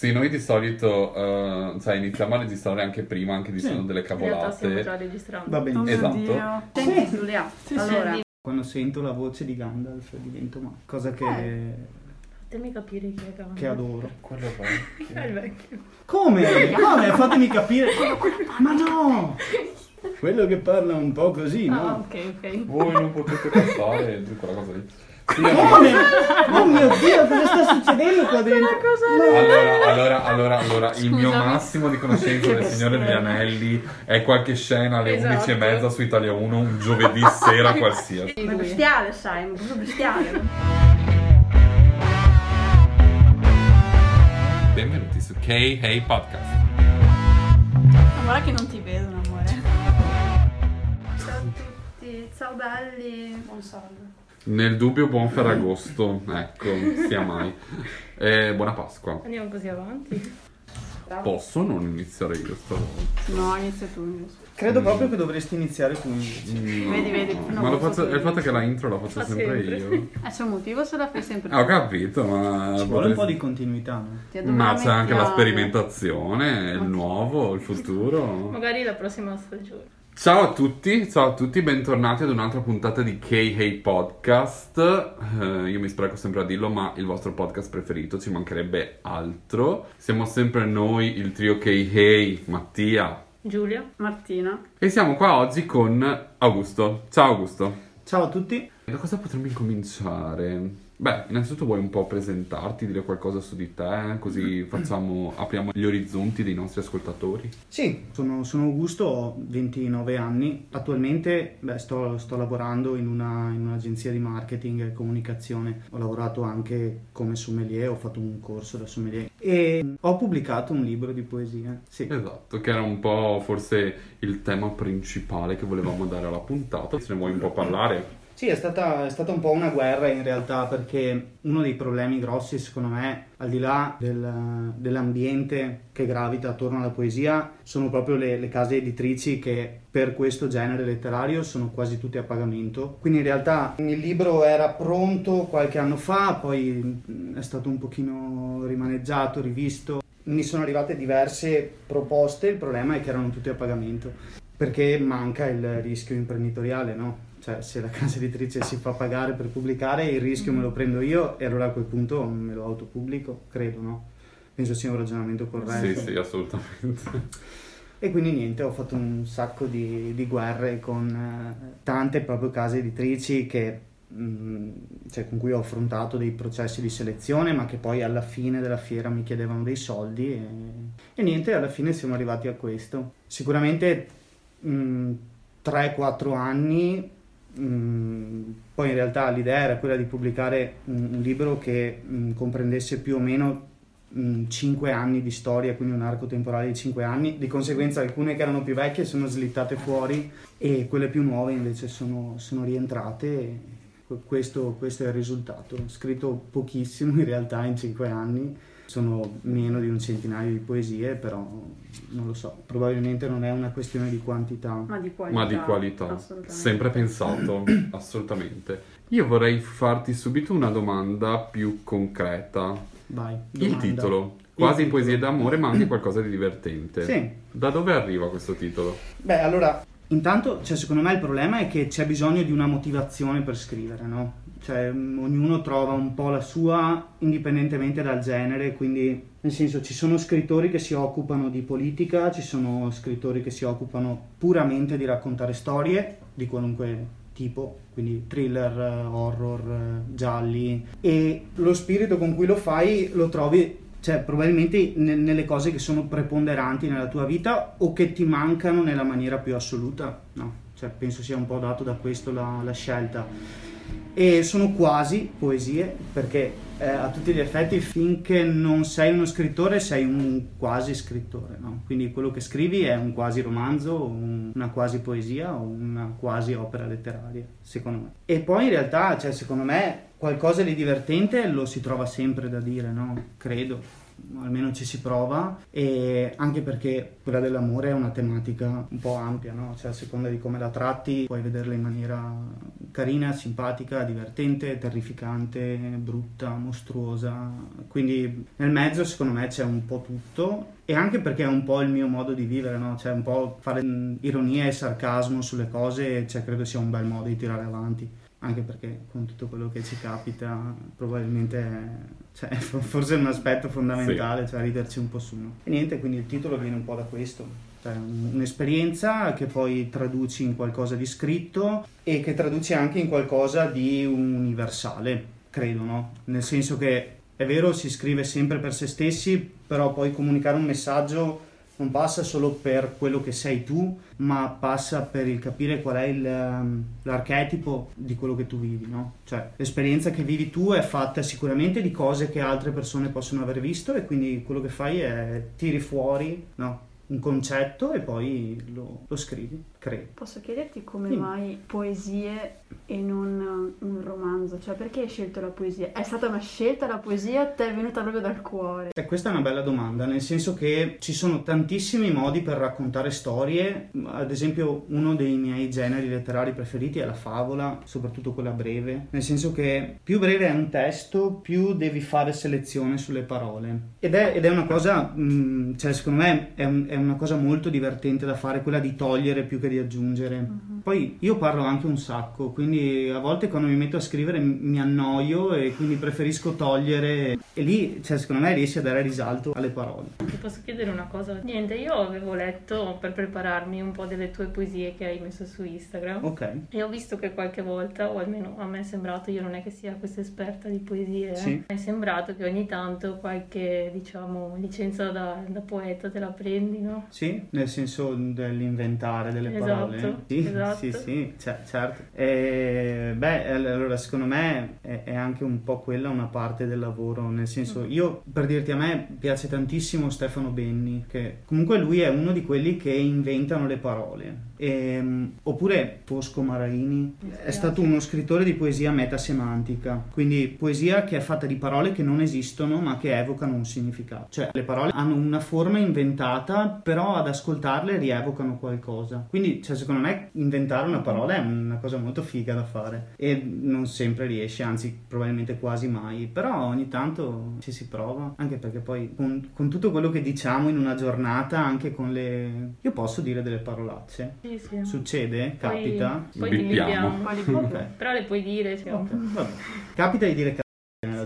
Sì, noi di solito eh, sai, iniziamo a registrare anche prima, anche dicendo Sì. delle In realtà stiamo già cavolate. registrando. Va Oh benissimo. Esatto. Dio. Senti Giulia, Sì, sì. allora, Quando sento la voce di Gandalf divento ma cosa che, Eh. fatemi capire chi è che che adoro. Quello È il vecchio. Come? Come? Fatemi capire. Ma no! Quello che parla un po' così, Ah, no? ok, ok. Voi non potete passare quella cosa lì. Come? Oh mio Dio, cosa sta succedendo qua dentro? Allora, allora, allora, allora, il mio massimo di conoscenza del Signore degli Anelli è qualche scena alle Esatto. 11 e mezza su Italia 1 un giovedì sera qualsiasi. Ma bestiale, sai, proprio bestiale. Benvenuti su K-Hey Podcast. Guarda che non ti vedono, amore. Ciao a tutti, ciao belli. Buon salve. Nel dubbio buon Ferragosto, ecco, sia mai. E buona Pasqua. Andiamo così avanti. Posso non iniziare io stavolta? No, inizia tu invece. Credo proprio che dovresti iniziare tu invece. No. Vedi, vedi, no, Ma lo faccio, è il fatto che la intro la faccio Fa sempre, sempre. io. Eh, c'è un motivo se la fai sempre. Ah, ho capito, ma... Ci vuole un po' di continuità, no? Ma c'è anche la sperimentazione, il nuovo, il futuro. Magari la prossima stagione. Ciao a tutti, ciao a tutti, bentornati ad un'altra puntata di K-Hey Podcast. Eh, io mi spreco sempre a dirlo, ma il vostro podcast preferito, ci mancherebbe altro. Siamo sempre noi, il trio K-Hey, Mattia. Giulia? Martina. E siamo qua oggi con Augusto. Ciao Augusto. Ciao a tutti. Da cosa potremmo incominciare? Beh, innanzitutto vuoi un po' presentarti, dire qualcosa su di te, così facciamo, apriamo gli orizzonti dei nostri ascoltatori. Sì, sono, sono Augusto, ho 29 anni. Attualmente beh, sto, sto lavorando in, una- in un'agenzia di marketing e comunicazione. Ho lavorato anche come sommelier, ho fatto un corso da sommelier e ho pubblicato un libro di poesie. Sì. Esatto, che era un po' forse il tema principale che volevamo dare alla puntata. Se ne vuoi un po' parlare? Sì, è stata, è stata un po' una guerra in realtà perché uno dei problemi grossi secondo me, al di là del- dell'ambiente che gravita attorno alla poesia, sono proprio le, le case editrici che per questo genere letterario sono quasi tutte a pagamento. Quindi in realtà il libro era pronto qualche anno fa, poi mh, è stato un pochino rimaneggiato, rivisto. Mi sono arrivate diverse proposte, il problema è che erano tutte a pagamento perché manca il rischio imprenditoriale, no? Cioè, se la casa editrice si fa pagare per pubblicare, il rischio me lo prendo io e allora a quel punto me lo autopubblico, credo, no? Penso sia un ragionamento corretto. Sì, sì, assolutamente. E quindi niente, ho fatto un sacco di, di guerre con eh, tante proprio case editrici che, mh, cioè, con cui ho affrontato dei processi di selezione, ma che poi alla fine della fiera mi chiedevano dei soldi e, e niente, alla fine siamo arrivati a questo. Sicuramente mh, 3-4 anni, mh, poi in realtà l'idea era quella di pubblicare un, un libro che mh, comprendesse più o meno 5 anni di storia, quindi un arco temporale di 5 anni. Di conseguenza alcune che erano più vecchie sono slittate fuori e quelle più nuove invece sono, sono rientrate. Questo, questo è il risultato. Ho scritto pochissimo in realtà in 5 anni, sono meno di un centinaio di poesie, però non lo so, probabilmente non è una questione di quantità. Ma di qualità. Ma di qualità, sempre pensato, assolutamente. Io vorrei farti subito una domanda più concreta. Vai, Il domanda. titolo, quasi Il poesie d'amore, ma anche qualcosa di divertente. Sì. Da dove arriva questo titolo? Beh, allora, intanto, cioè, secondo me il problema è che c'è bisogno di una motivazione per scrivere, no? Cioè, ognuno trova un po' la sua indipendentemente dal genere, quindi, nel senso, ci sono scrittori che si occupano di politica, ci sono scrittori che si occupano puramente di raccontare storie di qualunque tipo, quindi thriller, eh, horror, eh, gialli, e lo spirito con cui lo fai lo trovi cioè probabilmente ne- nelle cose che sono preponderanti nella tua vita o che ti mancano nella maniera più assoluta, no? Cioè penso sia un po' dato da questo la, la scelta. E sono quasi poesie perché eh, a tutti gli effetti finché non sei uno scrittore sei un quasi scrittore, no? Quindi quello che scrivi è un quasi romanzo, un- una quasi poesia o una quasi opera letteraria, secondo me. E poi in realtà, cioè, secondo me, qualcosa di divertente lo si trova sempre da dire, no? Credo. Almeno ci si prova e anche perché quella dell'amore è una tematica un po' ampia, no? Cioè a seconda di come la tratti puoi vederla in maniera carina, simpatica, divertente, terrificante, brutta, mostruosa. Quindi nel mezzo secondo me c'è un po' tutto e anche perché è un po' il mio modo di vivere, no? Cioè un po' fare mh, ironia e sarcasmo sulle cose, cioè credo sia un bel modo di tirare avanti anche perché con tutto quello che ci capita probabilmente cioè, forse è un aspetto fondamentale, cioè riderci un po' su. No? E niente, quindi il titolo viene un po' da questo, cioè un'esperienza che poi traduci in qualcosa di scritto e che traduci anche in qualcosa di universale, credo, no? Nel senso che è vero, si scrive sempre per se stessi, però poi comunicare un messaggio non passa solo per quello che sei tu, ma passa per il capire qual è il, um, l'archetipo di quello che tu vivi, no? Cioè, l'esperienza che vivi tu è fatta sicuramente di cose che altre persone possono aver visto e quindi quello che fai è tiri fuori, no? un concetto e poi lo, lo scrivi, credi. Posso chiederti come Dimmi. mai poesie e non uh, un romanzo? Cioè perché hai scelto la poesia? È stata una scelta la poesia o ti è venuta proprio dal cuore? E questa è una bella domanda, nel senso che ci sono tantissimi modi per raccontare storie, ad esempio uno dei miei generi letterari preferiti è la favola, soprattutto quella breve, nel senso che più breve è un testo, più devi fare selezione sulle parole. Ed è, ed è una cosa, mh, cioè secondo me è, un- è una cosa molto divertente da fare, quella di togliere più che di aggiungere. Poi io parlo anche un sacco, quindi a volte quando mi metto a scrivere mi mi annoio e quindi preferisco togliere e lì, cioè, secondo me riesci a dare risalto alle parole. Ti posso chiedere una cosa? Niente, io avevo letto per prepararmi un po' delle tue poesie che hai messo su Instagram. Ok. E ho visto che qualche volta, o almeno a me è sembrato, io non è che sia questa esperta di poesie, eh, Sì. è sembrato che ogni tanto qualche, diciamo, licenza da, da poeta te la prendi, no? Sì, nel senso dell'inventare delle Esatto, parole. Sì, esatto. sì, sì, ce- certo. E, beh, allora secondo me è, è anche un po' quella una parte del lavoro, nel senso Mm. io per dirti a me piace tantissimo Stefano Benni, che comunque lui è uno di quelli che inventano le parole. Ehm, oppure Fosco Maraini è stato uno scrittore di poesia metasemantica, quindi poesia che è fatta di parole che non esistono ma che evocano un significato. Cioè le parole hanno una forma inventata, però ad ascoltarle rievocano qualcosa. Quindi, cioè, secondo me, inventare una parola è una cosa molto figa da fare e non sempre riesce, anzi, probabilmente quasi mai. Però ogni tanto ci si prova, anche perché poi con, con tutto quello che diciamo in una giornata, anche con le. Io posso dire delle parolacce. Sì, sì. Succede? Poi- Capita? Poi ti Bippiamo. bippiamo. Quali proprio? Ok. Però le puoi dire, cioè, Ok, vabbè. Capita di dire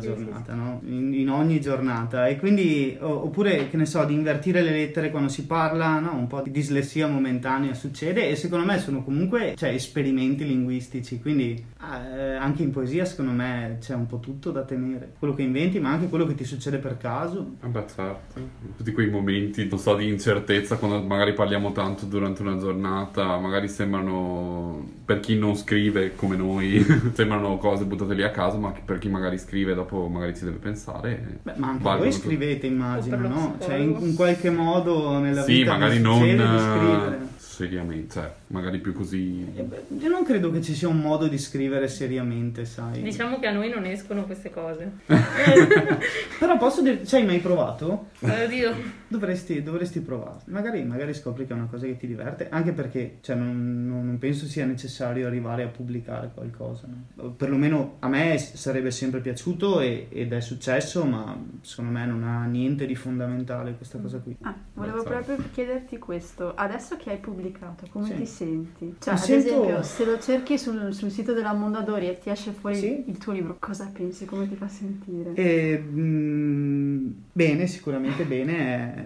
giornata, no? In, in ogni giornata. E quindi, oppure, che ne so, di invertire le lettere quando si parla, no? Un po' di dislessia momentanea succede e secondo me sono comunque, cioè, esperimenti linguistici. Quindi, eh, anche in poesia, secondo me, c'è un po' tutto da tenere. Quello che inventi, ma anche quello che ti succede per caso. Beh, certo. Tutti quei momenti, non so, di incertezza quando magari parliamo tanto durante una giornata, magari sembrano, per chi non scrive come noi, sembrano cose buttate lì a caso, ma per chi magari scrive dopo magari ci deve pensare. Beh, ma anche voi scrivete, immagino, no? Cioè, in, in qualche modo nella Sì, vita magari non eh, scrivere. seriamente, cioè, magari più così... Eh beh, Io non credo che ci sia un modo di scrivere seriamente, sai. Diciamo che a noi non escono queste cose. Però posso dire, ci hai mai provato? Eh, Oddio, Dovresti, dovresti provare. Magari, magari scopri che è una cosa che ti diverte, anche perché cioè, non, non- non penso sia necessario arrivare a pubblicare qualcosa. no? Perlomeno a me sarebbe sempre piaciuto e- ed è successo, ma secondo me non ha niente di fondamentale questa cosa qui. Ah, volevo Ammazzato. proprio chiederti questo. Adesso che hai pubblicato, come Sì. ti senti? Cioè, Mi ad sento- esempio, se lo cerchi sul, sul sito della Mondadori e ti esce fuori Sì. il tuo libro, cosa pensi? Come ti fa sentire? E, mm, bene, sicuramente bene, è,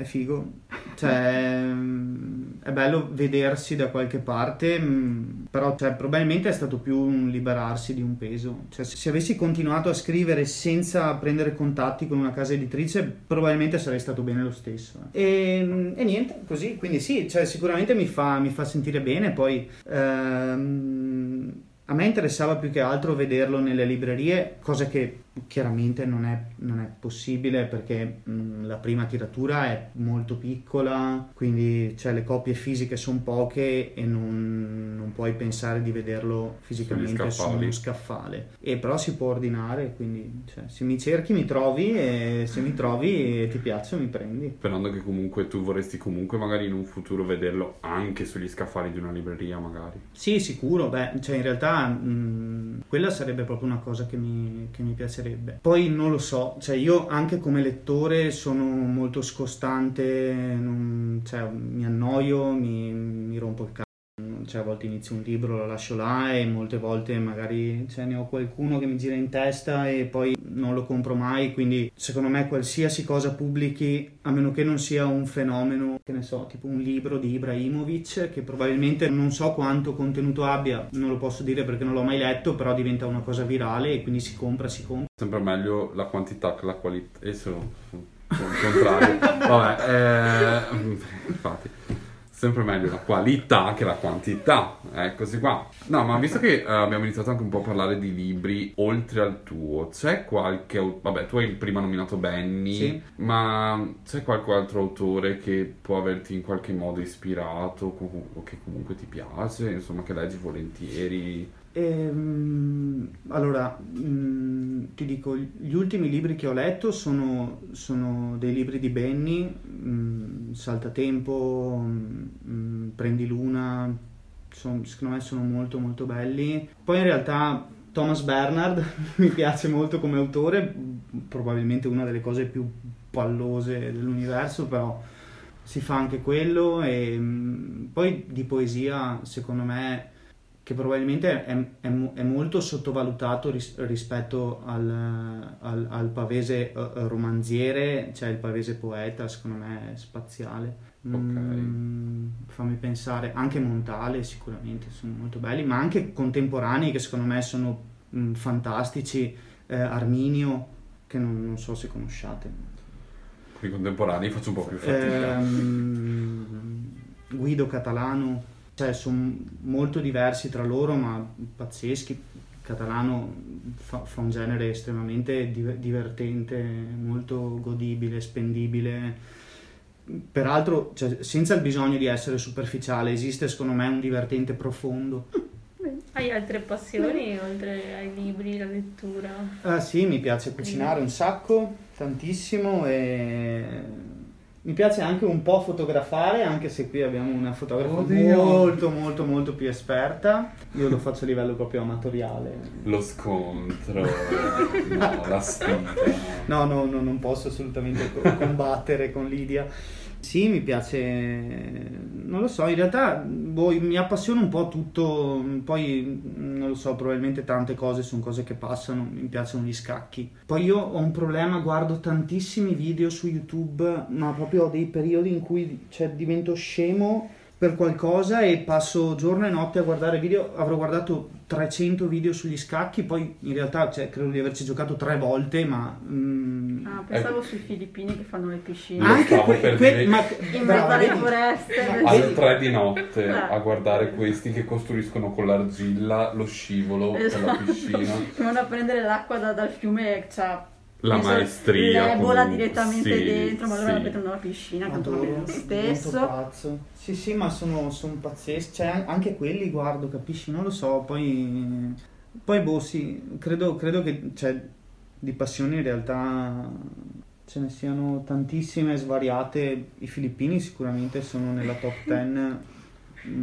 è figo. Cioè, mm, è bello vedersi da qualche parte, mm, però cioè, probabilmente è stato più un liberarsi di un peso. Cioè, se avessi continuato a scrivere senza prendere contatti con una casa editrice, probabilmente sarei stato bene lo stesso. E, mm, e niente, così, quindi sì, cioè, sicuramente mi fa, mi fa sentire bene, poi... ehm, a me interessava più che altro vederlo nelle librerie, cosa che chiaramente non è, non è possibile perché mh, la prima tiratura è molto piccola, quindi cioè, le copie fisiche sono poche e non, non puoi pensare di vederlo fisicamente su uno scaffale. E però si può ordinare, quindi cioè, se mi cerchi mi trovi e se mi trovi e ti piace mi prendi. Sperando che comunque tu vorresti comunque magari in un futuro vederlo anche sugli scaffali di una libreria magari. Sì, sicuro, beh, cioè in realtà mh, quella sarebbe proprio una cosa che mi, che mi piacerebbe. Poi non lo so, cioè io anche come lettore sono molto scostante, non, cioè, mi annoio, mi, mi rompo il cazzo cioè a volte inizio un libro, lo lascio là e molte volte magari cioè, ne ho qualcuno che mi gira in testa e poi non lo compro mai, quindi secondo me qualsiasi cosa pubblichi, a meno che non sia un fenomeno, che ne so, tipo un libro di Ibrahimovic, che probabilmente non so quanto contenuto abbia, non lo posso dire perché non l'ho mai letto, però diventa una cosa virale e quindi si compra, si compra. Sempre meglio la quantità che la qualità, e sono, sono contrario. Vabbè, eh, infatti sempre meglio la qualità che la quantità, eccoci qua. No, ma visto che uh, abbiamo iniziato anche un po' a parlare di libri oltre al tuo, c'è qualche... Vabbè, tu hai il prima nominato Benny, sì. ma c'è qualche altro autore che può averti in qualche modo ispirato o che comunque ti piace, insomma, che leggi volentieri? Ehm, allora, mh, mm, ti dico, gli ultimi libri che ho letto sono, sono dei libri di Benny, mh, mm, Saltatempo, mh, mm, Prendi Luna, sono, secondo me sono molto molto belli. Poi in realtà Thomas Bernard mi piace molto come autore, probabilmente una delle cose più pallose dell'universo, però si fa anche quello e poi di poesia secondo me che probabilmente è, è, è molto sottovalutato ris, rispetto al, al, al pavese uh, romanziere, cioè il pavese poeta, secondo me è spaziale. Okay. Mm, fammi pensare, anche Montale sicuramente sono molto belli, ma anche contemporanei che secondo me sono mm, fantastici, eh, Arminio, che non, non, so se conosciate. Con i contemporanei faccio un po' più fatica. Ehm, Guido Catalano cioè, sono molto diversi tra loro, ma pazzeschi. Il catalano fa, fa un genere estremamente divertente, molto godibile, spendibile. Peraltro, cioè, senza il bisogno di essere superficiale, esiste secondo me un divertente profondo. Hai altre passioni oltre ai libri, la lettura? Ah, sì, mi piace cucinare un sacco, tantissimo e mi piace anche un po' fotografare, anche se qui abbiamo una fotografa Oddio. molto molto molto più esperta. Io lo faccio a livello proprio amatoriale. Lo scontro, no, la sfida. No, no, no, non posso assolutamente combattere con Lidia. Sì, mi piace, non lo so, in realtà boh, mi appassiona un po' tutto, poi non lo so, probabilmente tante cose sono cose che passano, mi piacciono gli scacchi. Poi io ho un problema, guardo tantissimi video su YouTube, ma proprio ho dei periodi in cui cioè, divento scemo per qualcosa e passo giorno e notte a guardare video. Avrò guardato 300 video sugli scacchi, poi in realtà cioè, credo di averci giocato tre volte, ma... Mm, ah, pensavo eh, sui filippini che fanno le piscine. Anche que- que- ma, in mezzo alle foreste. Alle tre di notte a guardare questi che costruiscono con l'argilla lo scivolo esatto. per la piscina. Che vanno a prendere l'acqua da, dal fiume e c'ha la maestria l'ebola direttamente sì, dentro ma loro sì. la mettono nella piscina tanto va bene lo stesso. pazzo. sì sì ma sono, sono pazzeschi. Cioè anche quelli guardo capisci? Non lo so poi poi boh sì credo, credo che cioè, di passioni in realtà ce ne siano tantissime svariate. I filippini sicuramente sono nella top 10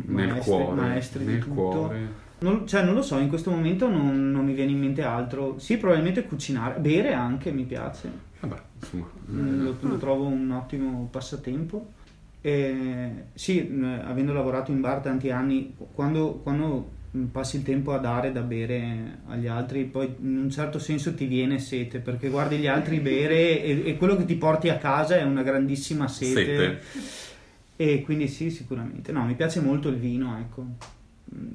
maestri, cuore, maestri di tutto. cuore non, cioè, non lo so, in questo momento non, non, mi viene in mente altro. Sì, probabilmente cucinare, bere anche mi piace. Vabbè, insomma. Mm, lo, lo, trovo un ottimo passatempo. E, sì, avendo lavorato in bar tanti anni, quando, quando passi il tempo a dare da bere agli altri, poi in un certo senso ti viene sete perché guardi gli altri bere e, e quello che ti porti a casa è una grandissima sete. sete. E quindi sì, sicuramente. No, mi piace molto il vino, ecco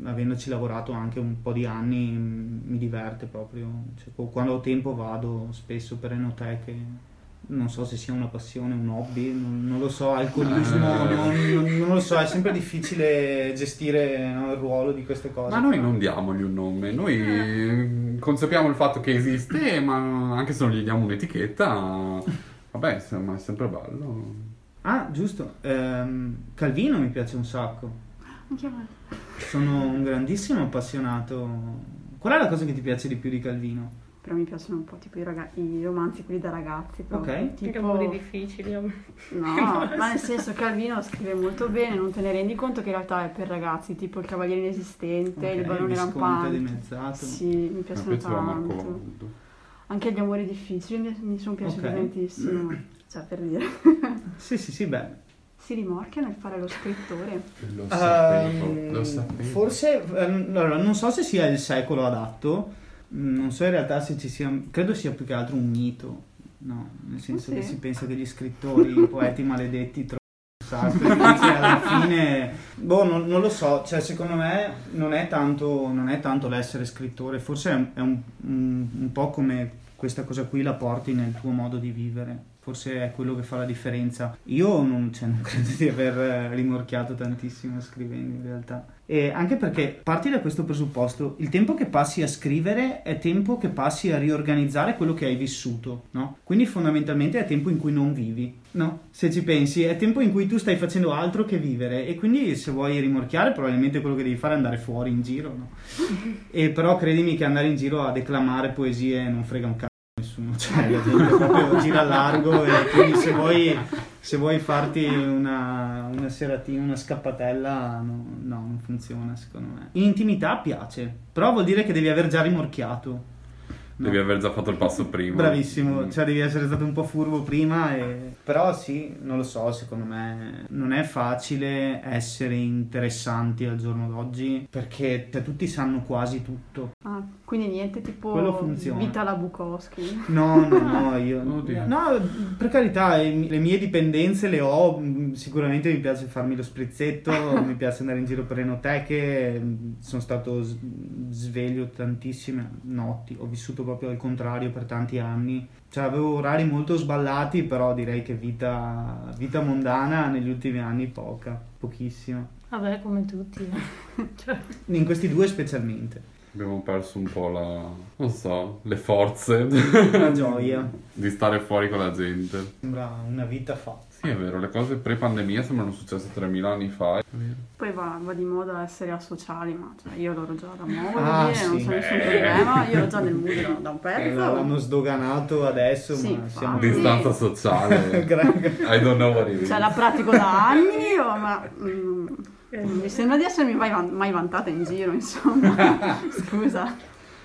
avendoci lavorato anche un po' di anni mi diverte proprio cioè, quando ho tempo vado spesso per enoteche non so se sia una passione, un hobby, non, non lo so, alcolismo, eh. non, non, non, lo so, è sempre difficile gestire no, il ruolo di queste cose. Ma noi non diamogli un nome, noi eh. il fatto che esiste, ma anche se non gli diamo un'etichetta, va Vabbè, insomma, è sempre bello. Ah, giusto. Ehm, Calvino mi piace un sacco. Sono un grandissimo appassionato. Qual è la cosa che ti piace di più di Calvino? Però mi piacciono un po' tipo i, raga- i romanzi, quelli da ragazzi. proprio. Ok. Che Tipo... lavori difficili. No, ma nel senso Calvino scrive molto bene, non te ne rendi conto che in realtà è per ragazzi, tipo il Cavaliere Inesistente, Ok, il Barone Rampante. dimezzato. Sì, mi piacciono tanto. Anche gli amori difficili mi, mi sono piaciuti Ok. tantissimo. Cioè, per dire. Sì, sì, sì, beh. Si rimorchia nel fare lo scrittore. Lo sapevo, Ehm, lo sapevo. Forse, ehm, allora, non so se sia il secolo adatto, mm, non so in realtà se ci sia, credo sia più che altro un mito, no? Nel senso Sì. che si pensa che gli scrittori, i poeti maledetti sacro, invece alla fine, boh, non, non lo so, cioè secondo me non è tanto, non è tanto l'essere scrittore, forse è, è un, un- un po' come questa cosa qui la porti nel tuo modo di vivere. Forse è quello che fa la differenza. Io non, cioè, non credo di aver rimorchiato tantissimo scrivendo in realtà. E anche perché parti da questo presupposto, il tempo che passi a scrivere è tempo che passi a riorganizzare quello che hai vissuto, no? Quindi fondamentalmente è tempo in cui non vivi, no? Se ci pensi, è tempo in cui tu stai facendo altro che vivere e quindi se vuoi rimorchiare probabilmente quello che devi fare è andare fuori in giro, no? E però credimi che andare in giro a declamare poesie non frega un cazzo cioè proprio gira largo e quindi se vuoi, se vuoi farti una, una seratina, una scappatella, no, no, non funziona secondo me. In intimità piace, però vuol dire che devi aver già rimorchiato. No. Devi aver già fatto il passo prima. Bravissimo, Mm. cioè devi essere stato un po' furbo prima. E... Però sì, non lo so, secondo me non è facile essere interessanti al giorno d'oggi perché cioè, tutti sanno quasi tutto. Ah, quindi niente tipo vita alla Bukowski. No, no, no, io... Oddio. No, per carità, le mie dipendenze le ho, mm, sicuramente mi piace farmi lo sprizzetto, mi piace andare in giro per enoteche, mm, sono stato sveglio tantissime notti, ho vissuto proprio al contrario per tanti anni, cioè avevo orari molto sballati, però direi che vita, vita mondana negli ultimi anni poca, pochissima, Vabbè, come tutti. cioè, in questi due specialmente, Abbiamo perso un po' la... non so, le forze la gioia, di stare fuori con la gente. sembra una vita fa. Sì, è vero, le cose pre-pandemia sembrano successe 3000 anni fa. È vero. Poi va, va di moda essere asociali, ma cioè, io l'ho già da voglio Ah, dire, non sì. c'è nessun Eh. problema, io ero già nel mood da, un Eh, pezzo. l'hanno sdoganato adesso, Sì, ma siamo. Distanza sociale. I don't know what it is. Cioè, la pratico da anni, oh, ma mm, mi sembra di essermi mai, van- mai vantata in giro, insomma. Scusa.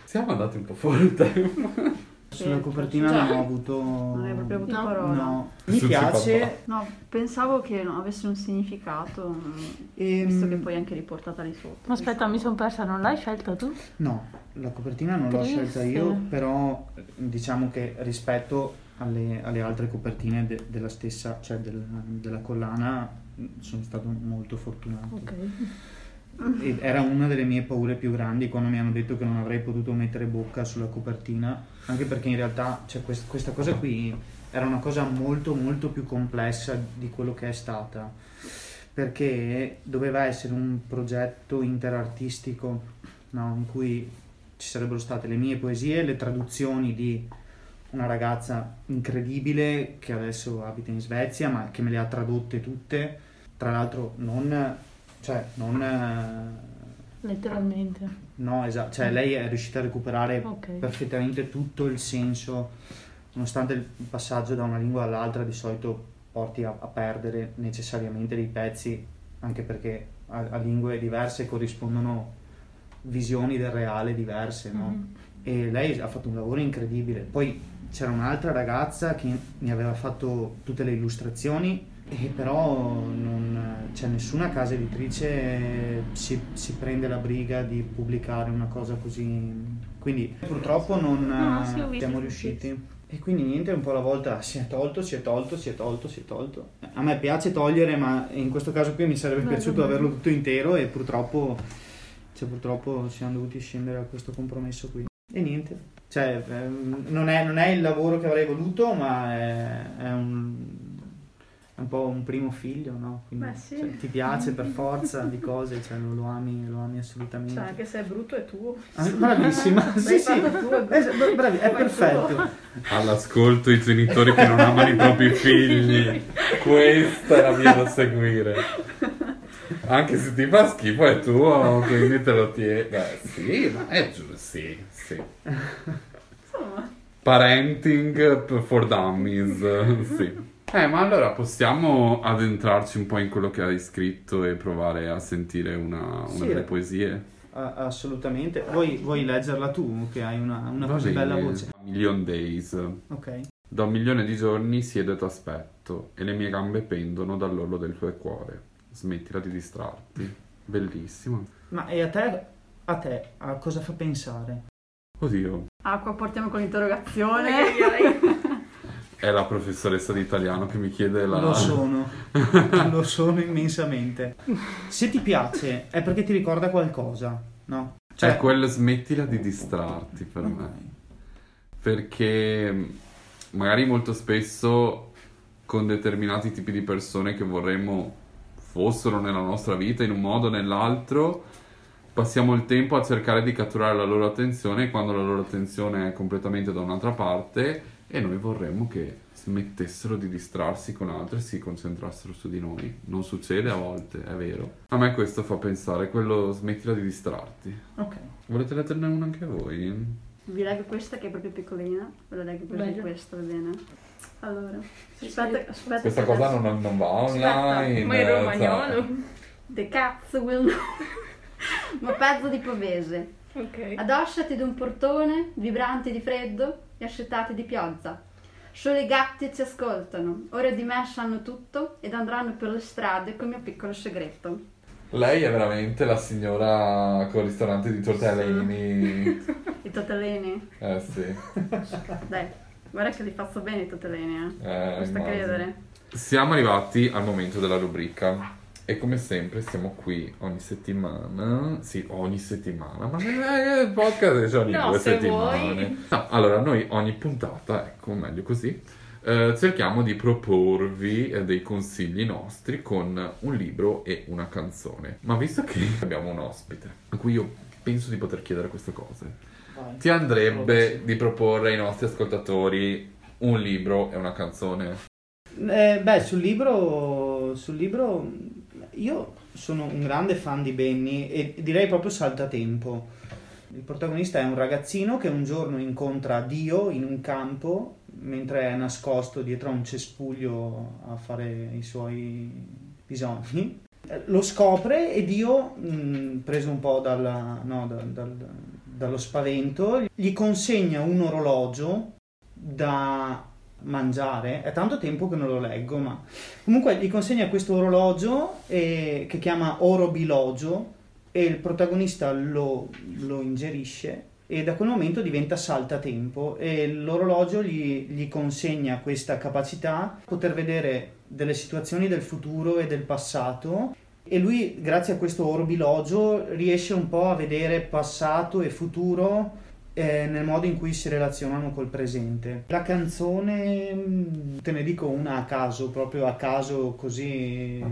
Siamo andati un po' fuori il tempo. Sulla copertina Cioè, non ho avuto. Non hai proprio avuto No. parola. No. Mi piace. No, pensavo che no, avesse un significato, mm, ehm, visto che poi è anche riportata lì sotto. aspetta, mi sono persa, non l'hai scelta tu? No, la copertina non l'ho Triste. scelta io, però diciamo che rispetto alle, alle altre copertine de- della stessa, cioè del- della collana, mh, sono stato molto fortunato. Ok. Era una delle mie paure più grandi quando mi hanno detto che non avrei potuto mettere bocca sulla copertina, anche perché in realtà cioè, quest- questa cosa qui era una cosa molto molto più complessa di quello che è stata, perché doveva essere un progetto interartistico no, in cui ci sarebbero state le mie poesie, le traduzioni di una ragazza incredibile che adesso abita in Svezia, ma che me le ha tradotte tutte, tra l'altro non cioè, non... eh, Letteralmente. No, esatto, cioè lei è riuscita a recuperare Ok. perfettamente tutto il senso, nonostante il passaggio da una lingua all'altra di solito porti a, a perdere necessariamente dei pezzi, anche perché a, a lingue diverse corrispondono visioni del reale diverse, no? Mhm. e lei ha fatto un lavoro incredibile. Poi c'era un'altra ragazza che mi aveva fatto tutte le illustrazioni e però non, cioè, nessuna casa editrice si, si prende la briga di pubblicare una cosa così. Quindi purtroppo non No, sì, siamo riusciti. E quindi niente, un po' alla volta si è tolto, si è tolto, si è tolto, si è tolto. A me piace togliere, ma in questo caso qui mi sarebbe Bello, piaciuto bello. averlo tutto intero e purtroppo, cioè, purtroppo siamo dovuti scendere a questo compromesso qui. E niente, cioè, ehm, non, è, non è il lavoro che avrei voluto, ma è, è un, è un po' un primo figlio, no? Quindi Beh, sì. cioè, ti piace per forza di cose, cioè, lo, lo ami, lo ami assolutamente. Cioè, anche se è brutto è tuo. Ah, bravissima, sì, sì. fatto tu, è. Eh, bravi, è perfetto. All'ascolto i genitori che non amano i propri figli. Questa è la via da seguire. Anche se ti fa schifo è tuo, quindi te lo tieni. Beh, sì, ma è giusto, sì, sì. Insomma, Parenting for dummies, sì. Eh, ma allora possiamo addentrarci un po' in quello che hai scritto e provare a sentire una, una Sì. delle poesie? Ah, assolutamente. Vuoi, vuoi leggerla tu, che hai una, una Va così bene. bella voce? Million Days. Ok. Da un milione di giorni siedo e t'aspetto e le mie gambe pendono dall'orlo del tuo cuore. Smettila di distrarti. Bellissimo. Ma e a te, a te, a cosa fa pensare? Oddio, acqua portiamo con l'interrogazione. È la professoressa di italiano che mi chiede la... Lo sono, lo sono immensamente. Se ti piace è perché ti ricorda qualcosa, no? Cioè, È quel smettila di distrarti per Ok. me. Perché mh, magari molto spesso con determinati tipi di persone che vorremmo fossero nella nostra vita in un modo o nell'altro, passiamo il tempo a cercare di catturare la loro attenzione quando la loro attenzione è completamente da un'altra parte e noi vorremmo che smettessero di distrarsi con altro e si concentrassero su di noi. Non succede a volte, è vero. A me questo fa pensare, quello smettila di distrarti. ok. Volete leggerne una anche voi? Vi leggo questa che è proprio piccolina. Ve la leggo Meglio. questa, va bene? Allora, aspetta, aspetta. Questa cosa adesso- non, non va Aspetta, online. Ma in eh, romagnolo? The cazzo will know. Ma pezzo di pavese. Ok. Adossati ad un portone, vibranti di freddo e ascettati di pioggia. Solo i gatti ci ascoltano, ora di me sanno tutto ed andranno per le strade col mio piccolo segreto. Lei è veramente la signora col ristorante di tortellini. I tortellini, eh sì. dai, guarda che li faccio bene i tortellini, eh. Eh, Basta immagino. credere. Siamo arrivati al momento della rubrica. E come sempre siamo qui ogni settimana. Sì, ogni settimana. Ma eh, il podcast dice ogni No, due se settimane. vuoi. No, allora, noi ogni puntata, ecco, meglio così, eh, cerchiamo di proporvi eh, dei consigli nostri con un libro e una canzone. Ma visto che abbiamo un ospite, a cui io penso di poter chiedere queste cose, Vai. ti andrebbe di proporre ai nostri ascoltatori un libro e una canzone? Eh, beh, sul libro, sul libro io sono un grande fan di Benny e direi proprio saltatempo. Il protagonista è un ragazzino che un giorno incontra Dio in un campo mentre è nascosto dietro a un cespuglio a fare i suoi bisogni. Lo scopre e Dio, preso un po' dalla- no, da- dal- dallo spavento, gli consegna un orologio da mangiare. È tanto tempo che non lo leggo, ma comunque gli consegna questo orologio eh, che chiama orobilogio e il protagonista lo, lo ingerisce e da quel momento diventa saltatempo e l'orologio gli, gli consegna questa capacità di poter vedere delle situazioni del futuro e del passato e lui grazie a questo orologio riesce un po' a vedere passato e futuro eh, nel modo in cui si relazionano col presente. La canzone, mh, te ne dico una a caso, proprio a caso così.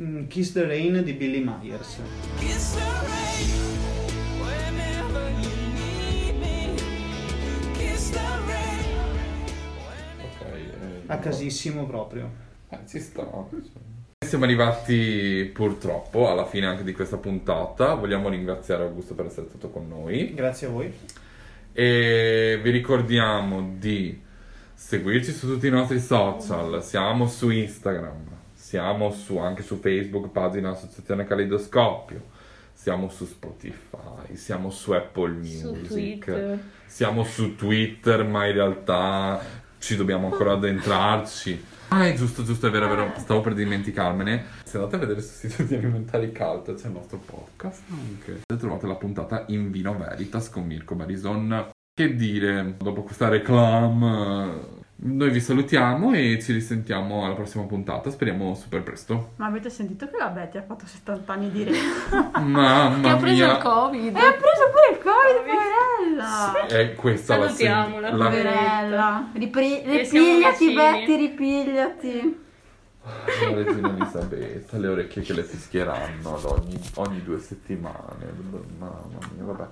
Mm, Kiss the Rain di Billy Myers. Kiss the rain whenever you need me. Kiss the rain. Ok. eh, A casissimo proprio. Eh, ci sta. Siamo arrivati purtroppo alla fine anche di questa puntata. Vogliamo ringraziare Augusto per essere stato con noi. Grazie a voi. E vi ricordiamo di seguirci su tutti i nostri social. Siamo su Instagram, siamo su- anche su Facebook, pagina Associazione Caleidoscopio. Siamo su Spotify, siamo su Apple Su Music, Twitter. siamo su Twitter, ma in realtà ci dobbiamo ancora addentrarci. Ah, è giusto, giusto, è vero, è vero, stavo per dimenticarmene. Se andate a vedere sul sito di Alimentari Cult c'è il nostro podcast anche. Trovate la puntata In Vino Veritas con Mirko Barison. Che dire, dopo questa reclam, noi vi salutiamo e ci risentiamo alla prossima puntata, speriamo super presto. Ma avete sentito che la Betty ha fatto 70 anni di re? Mamma Che ha preso mia. il covid. e ha preso pure il covid, poverella! È questa la, sen- Salutiamola, la, poverella. Poverella! Ripri- ripigliati. Betty, ripigliati! La regina Elisabetta, le orecchie che le fischieranno ad ogni, ogni due settimane. Mamma mia, vabbè.